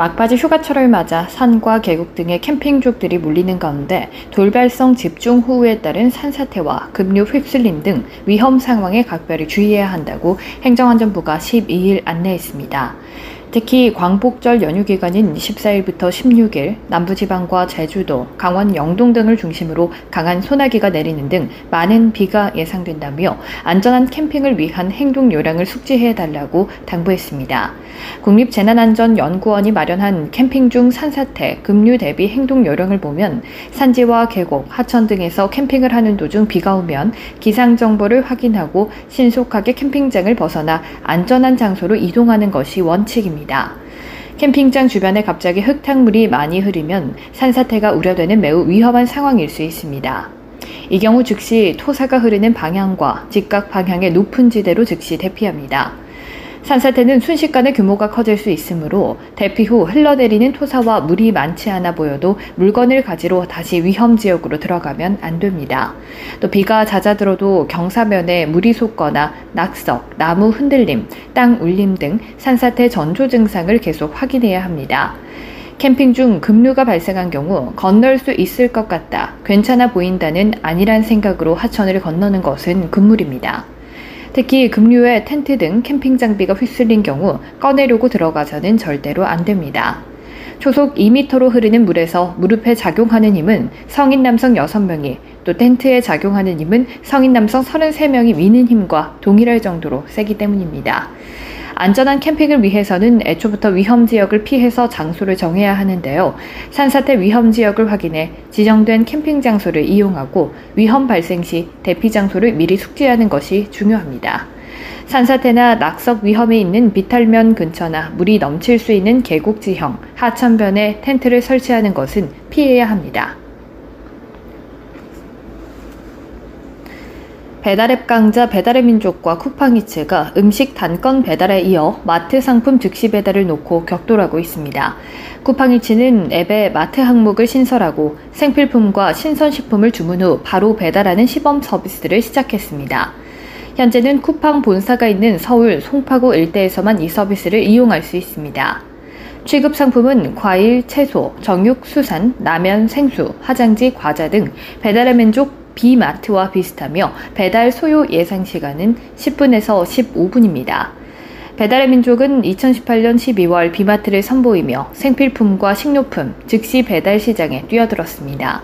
막바지 휴가철을 맞아 산과 계곡 등의 캠핑족들이 몰리는 가운데 돌발성 집중 호우에 따른 산사태와 급류 휩쓸림 등 위험 상황에 각별히 주의해야 한다고 행정안전부가 12일 안내했습니다. 특히 광복절 연휴 기간인 14일부터 16일 남부지방과 제주도, 강원 영동 등을 중심으로 강한 소나기가 내리는 등 많은 비가 예상된다며 안전한 캠핑을 위한 행동 요령을 숙지해 달라고 당부했습니다. 국립재난안전연구원이 마련한 캠핑 중 산사태, 급류 대비 행동 요령을 보면 산지와 계곡, 하천 등에서 캠핑을 하는 도중 비가 오면 기상 정보를 확인하고 신속하게 캠핑장을 벗어나 안전한 장소로 이동하는 것이 원칙입니다. 있습니다. 캠핑장 주변에 갑자기 흙탕물이 많이 흐르면 산사태가 우려되는 매우 위험한 상황일 수 있습니다. 이 경우 즉시 토사가 흐르는 방향과 직각 방향의 높은 지대로 즉시 대피합니다. 산사태는 순식간에 규모가 커질 수 있으므로 대피 후 흘러내리는 토사와 물이 많지 않아 보여도 물건을 가지러 다시 위험 지역으로 들어가면 안 됩니다. 또 비가 잦아들어도 경사면에 물이 솟거나 낙석, 나무 흔들림, 땅 울림 등 산사태 전조 증상을 계속 확인해야 합니다. 캠핑 중 급류가 발생한 경우 건널 수 있을 것 같다, 괜찮아 보인다는 아니란 생각으로 하천을 건너는 것은 금물입니다. 특히 급류에 텐트 등 캠핑 장비가 휩쓸린 경우 꺼내려고 들어가서는 절대로 안 됩니다. 초속 2m로 흐르는 물에서 무릎에 작용하는 힘은 성인 남성 6명이 또 텐트에 작용하는 힘은 성인 남성 33명이 미는 힘과 동일할 정도로 세기 때문입니다. 안전한 캠핑을 위해서는 애초부터 위험 지역을 피해서 장소를 정해야 하는데요. 산사태 위험 지역을 확인해 지정된 캠핑 장소를 이용하고 위험 발생 시 대피 장소를 미리 숙지하는 것이 중요합니다. 산사태나 낙석 위험이 있는 비탈면 근처나 물이 넘칠 수 있는 계곡 지형, 하천변에 텐트를 설치하는 것은 피해야 합니다. 배달앱 강자 배달의 민족과 쿠팡이츠가 음식 단건 배달에 이어 마트 상품 즉시 배달을 놓고 격돌하고 있습니다. 쿠팡이츠는 앱에 마트 항목을 신설하고 생필품과 신선식품을 주문 후 바로 배달하는 시범 서비스를 시작했습니다. 현재는 쿠팡 본사가 있는 서울 송파구 일대에서만 이 서비스를 이용할 수 있습니다. 취급 상품은 과일, 채소, 정육, 수산, 라면, 생수, 화장지, 과자 등 배달의 민족 비마트와 비슷하며 배달 소요 예상 시간은 10분에서 15분입니다. 배달의 민족은 2018년 12월 비마트를 선보이며 생필품과 식료품, 즉시 배달 시장에 뛰어들었습니다.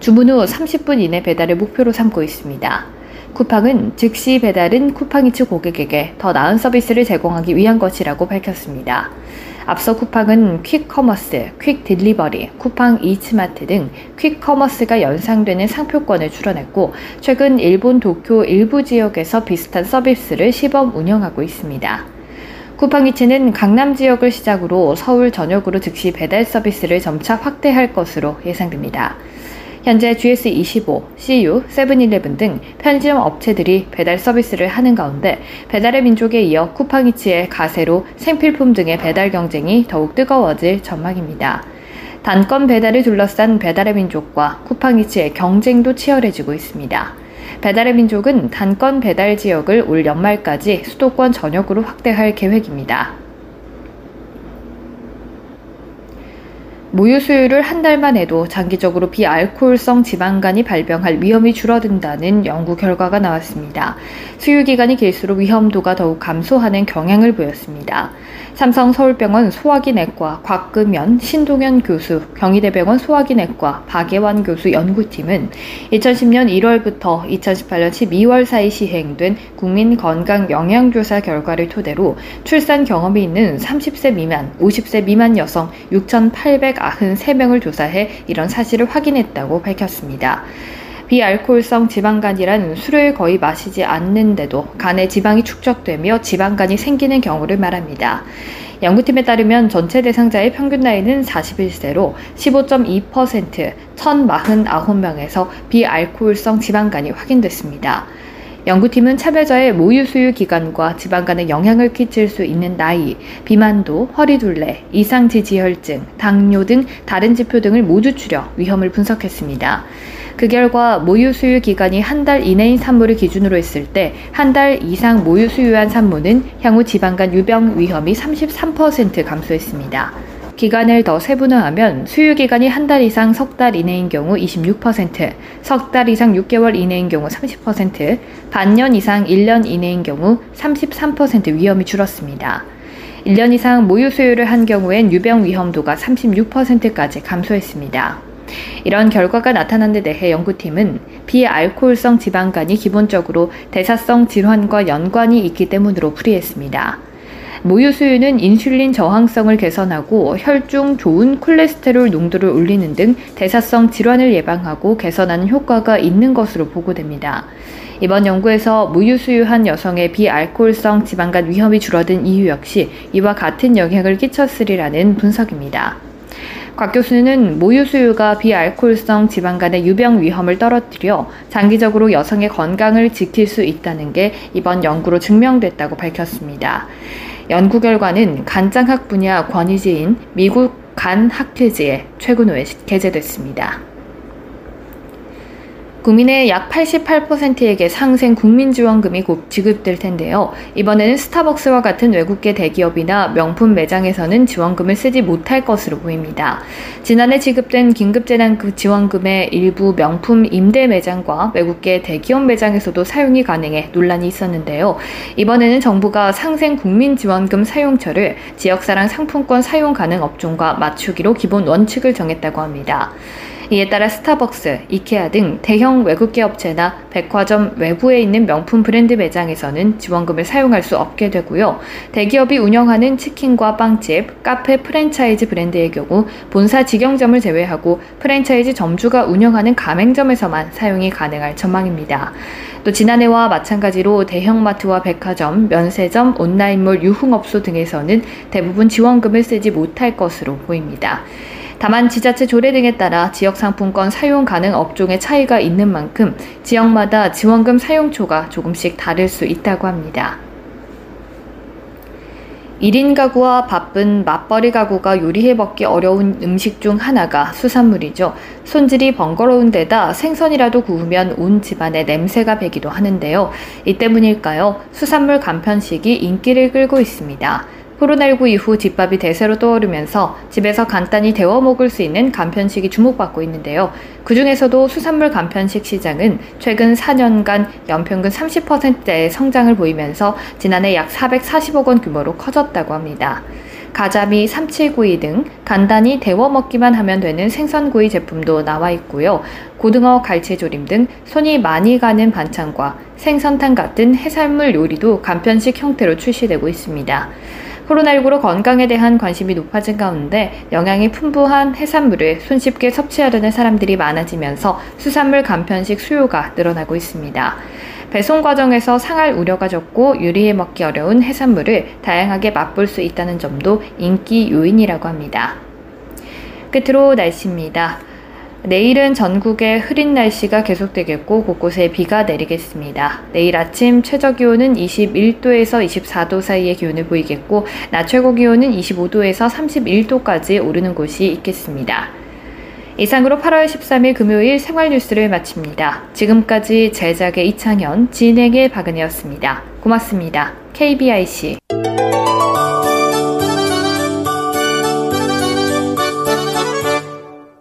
주문 후 30분 이내 배달을 목표로 삼고 있습니다. 쿠팡은 즉시 배달은 쿠팡이츠 고객에게 더 나은 서비스를 제공하기 위한 것이라고 밝혔습니다. 앞서 쿠팡은 퀵커머스, 퀵딜리버리, 쿠팡 이츠마트 등 quick commerce가 연상되는 상표권을 출원했고 최근 일본 도쿄 일부 지역에서 비슷한 서비스를 시범 운영하고 있습니다. 쿠팡이츠는 강남 지역을 시작으로 서울 전역으로 즉시 배달 서비스를 점차 확대할 것으로 예상됩니다. 현재 GS25, CU, 세븐일레븐 등 편의점 업체들이 배달 서비스를 하는 가운데 배달의 민족에 이어 쿠팡이츠의 가세로 생필품 등의 배달 경쟁이 더욱 뜨거워질 전망입니다. 단건 배달을 둘러싼 배달의 민족과 쿠팡이츠의 경쟁도 치열해지고 있습니다. 배달의 민족은 단건 배달 지역을 올 연말까지 수도권 전역으로 확대할 계획입니다. 모유 수유를 한 달만 해도 장기적으로 비알코올성 지방간이 발병할 위험이 줄어든다는 연구 결과가 나왔습니다. 수유 기간이 길수록 위험도가 더욱 감소하는 경향을 보였습니다. 삼성 서울병원 소화기내과 곽금연, 신동현 교수, 경희대병원 소화기내과 박예환 교수 연구팀은 2010년 1월부터 2018년 12월 사이 시행된 국민건강영양조사 결과를 토대로 출산 경험이 있는 30세 미만, 50세 미만 여성 6,893명을 조사해 이런 사실을 확인했다고 밝혔습니다. 비알코올성 지방간이란 술을 거의 마시지 않는데도 간에 지방이 축적되며 지방간이 생기는 경우를 말합니다. 연구팀에 따르면 전체 대상자의 평균 나이는 41세로 15.2% 1049명에서 비알코올성 지방간이 확인됐습니다. 연구팀은 차별자의 모유 수유 기간과 지방 간에 영향을 끼칠 수 있는 나이, 비만도, 허리둘레, 이상 지지혈증, 당뇨 등 다른 지표 등을 모두 추려 위험을 분석했습니다. 그 결과 모유 수유 기간이 한 달 이내인 산모를 기준으로 했을 때 한 달 이상 모유 수유한 산모는 향후 지방간 유병 위험이 33% 감소했습니다. 기간을 더 세분화하면 수유 기간이 한 달 이상 석 달 이내인 경우 26%, 석 달 이상 6개월 이내인 경우 30%, 반년 이상 1년 이내인 경우 33% 위험이 줄었습니다. 1년 이상 모유 수유를 한 경우엔 유병 위험도가 36%까지 감소했습니다. 이런 결과가 나타난 데 대해 연구팀은 비알코올성 지방간이 기본적으로 대사성 질환과 연관이 있기 때문으로 풀이했습니다. 모유 수유는 인슐린 저항성을 개선하고 혈중 좋은 콜레스테롤 농도를 올리는 등 대사성 질환을 예방하고 개선하는 효과가 있는 것으로 보고됩니다. 이번 연구에서 무유 수유한 여성의 비알코올성 지방간 위험이 줄어든 이유 역시 이와 같은 영향을 끼쳤으리라는 분석입니다. 곽 교수는 모유 수유가 비알코올성 지방간의 유병 위험을 떨어뜨려 장기적으로 여성의 건강을 지킬 수 있다는 게 이번 연구로 증명됐다고 밝혔습니다. 연구 결과는 간장학 분야 권위지인 미국 간학회지에 최근 에 게재됐습니다. 국민의 약 88%에게 상생 국민지원금이 곧 지급될 텐데요. 이번에는 스타벅스와 같은 외국계 대기업이나 명품 매장에서는 지원금을 쓰지 못할 것으로 보입니다. 지난해 지급된 긴급재난 그 지원금의 일부 명품 임대 매장과 외국계 대기업 매장에서도 사용이 가능해 논란이 있었는데요. 이번에는 정부가 상생 국민지원금 사용처를 지역사랑 상품권 사용 가능 업종과 맞추기로 기본 원칙을 정했다고 합니다. 이에 따라 스타벅스, 이케아 등 대형 외국계 업체나 백화점 외부에 있는 명품 브랜드 매장에서는 지원금을 사용할 수 없게 되고요. 대기업이 운영하는 치킨과 빵집, 카페 프랜차이즈 브랜드의 경우 본사 직영점을 제외하고 프랜차이즈 점주가 운영하는 가맹점에서만 사용이 가능할 전망입니다. 또 지난해와 마찬가지로 대형마트와 백화점, 면세점, 온라인몰, 유흥업소 등에서는 대부분 지원금을 쓰지 못할 것으로 보입니다. 다만 지자체 조례 등에 따라 지역 상품권 사용 가능 업종의 차이가 있는 만큼 지역마다 지원금 사용초가 조금씩 다를 수 있다고 합니다. 1인 가구와 바쁜 맞벌이 가구가 요리해 먹기 어려운 음식 중 하나가 수산물이죠. 손질이 번거로운 데다 생선이라도 구우면 온 집안에 냄새가 배기도 하는데요. 이 때문일까요? 수산물 간편식이 인기를 끌고 있습니다. 코로나19 이후 집밥이 대세로 떠오르면서 집에서 간단히 데워 먹을 수 있는 간편식이 주목받고 있는데요. 그 중에서도 수산물 간편식 시장은 최근 4년간 연평균 30%대의 성장을 보이면서 지난해 약 440억 원 규모로 커졌다고 합니다. 가자미, 삼칠구이 등 간단히 데워 먹기만 하면 되는 생선구이 제품도 나와 있고요. 고등어 갈채조림 등 손이 많이 가는 반찬과 생선탕 같은 해산물 요리도 간편식 형태로 출시되고 있습니다. 코로나19로 건강에 대한 관심이 높아진 가운데 영양이 풍부한 해산물을 손쉽게 섭취하려는 사람들이 많아지면서 수산물 간편식 수요가 늘어나고 있습니다. 배송 과정에서 상할 우려가 적고 요리해 먹기 어려운 해산물을 다양하게 맛볼 수 있다는 점도 인기 요인이라고 합니다. 끝으로 날씨입니다. 내일은 전국에 흐린 날씨가 계속되겠고 곳곳에 비가 내리겠습니다. 내일 아침 최저 기온은 21도에서 24도 사이의 기온을 보이겠고 낮 최고 기온은 25도에서 31도까지 오르는 곳이 있겠습니다. 이상으로 8월 13일 금요일 생활 뉴스를 마칩니다. 지금까지 제작의 이창현, 진행의 박은혜였습니다. 고맙습니다. KBIC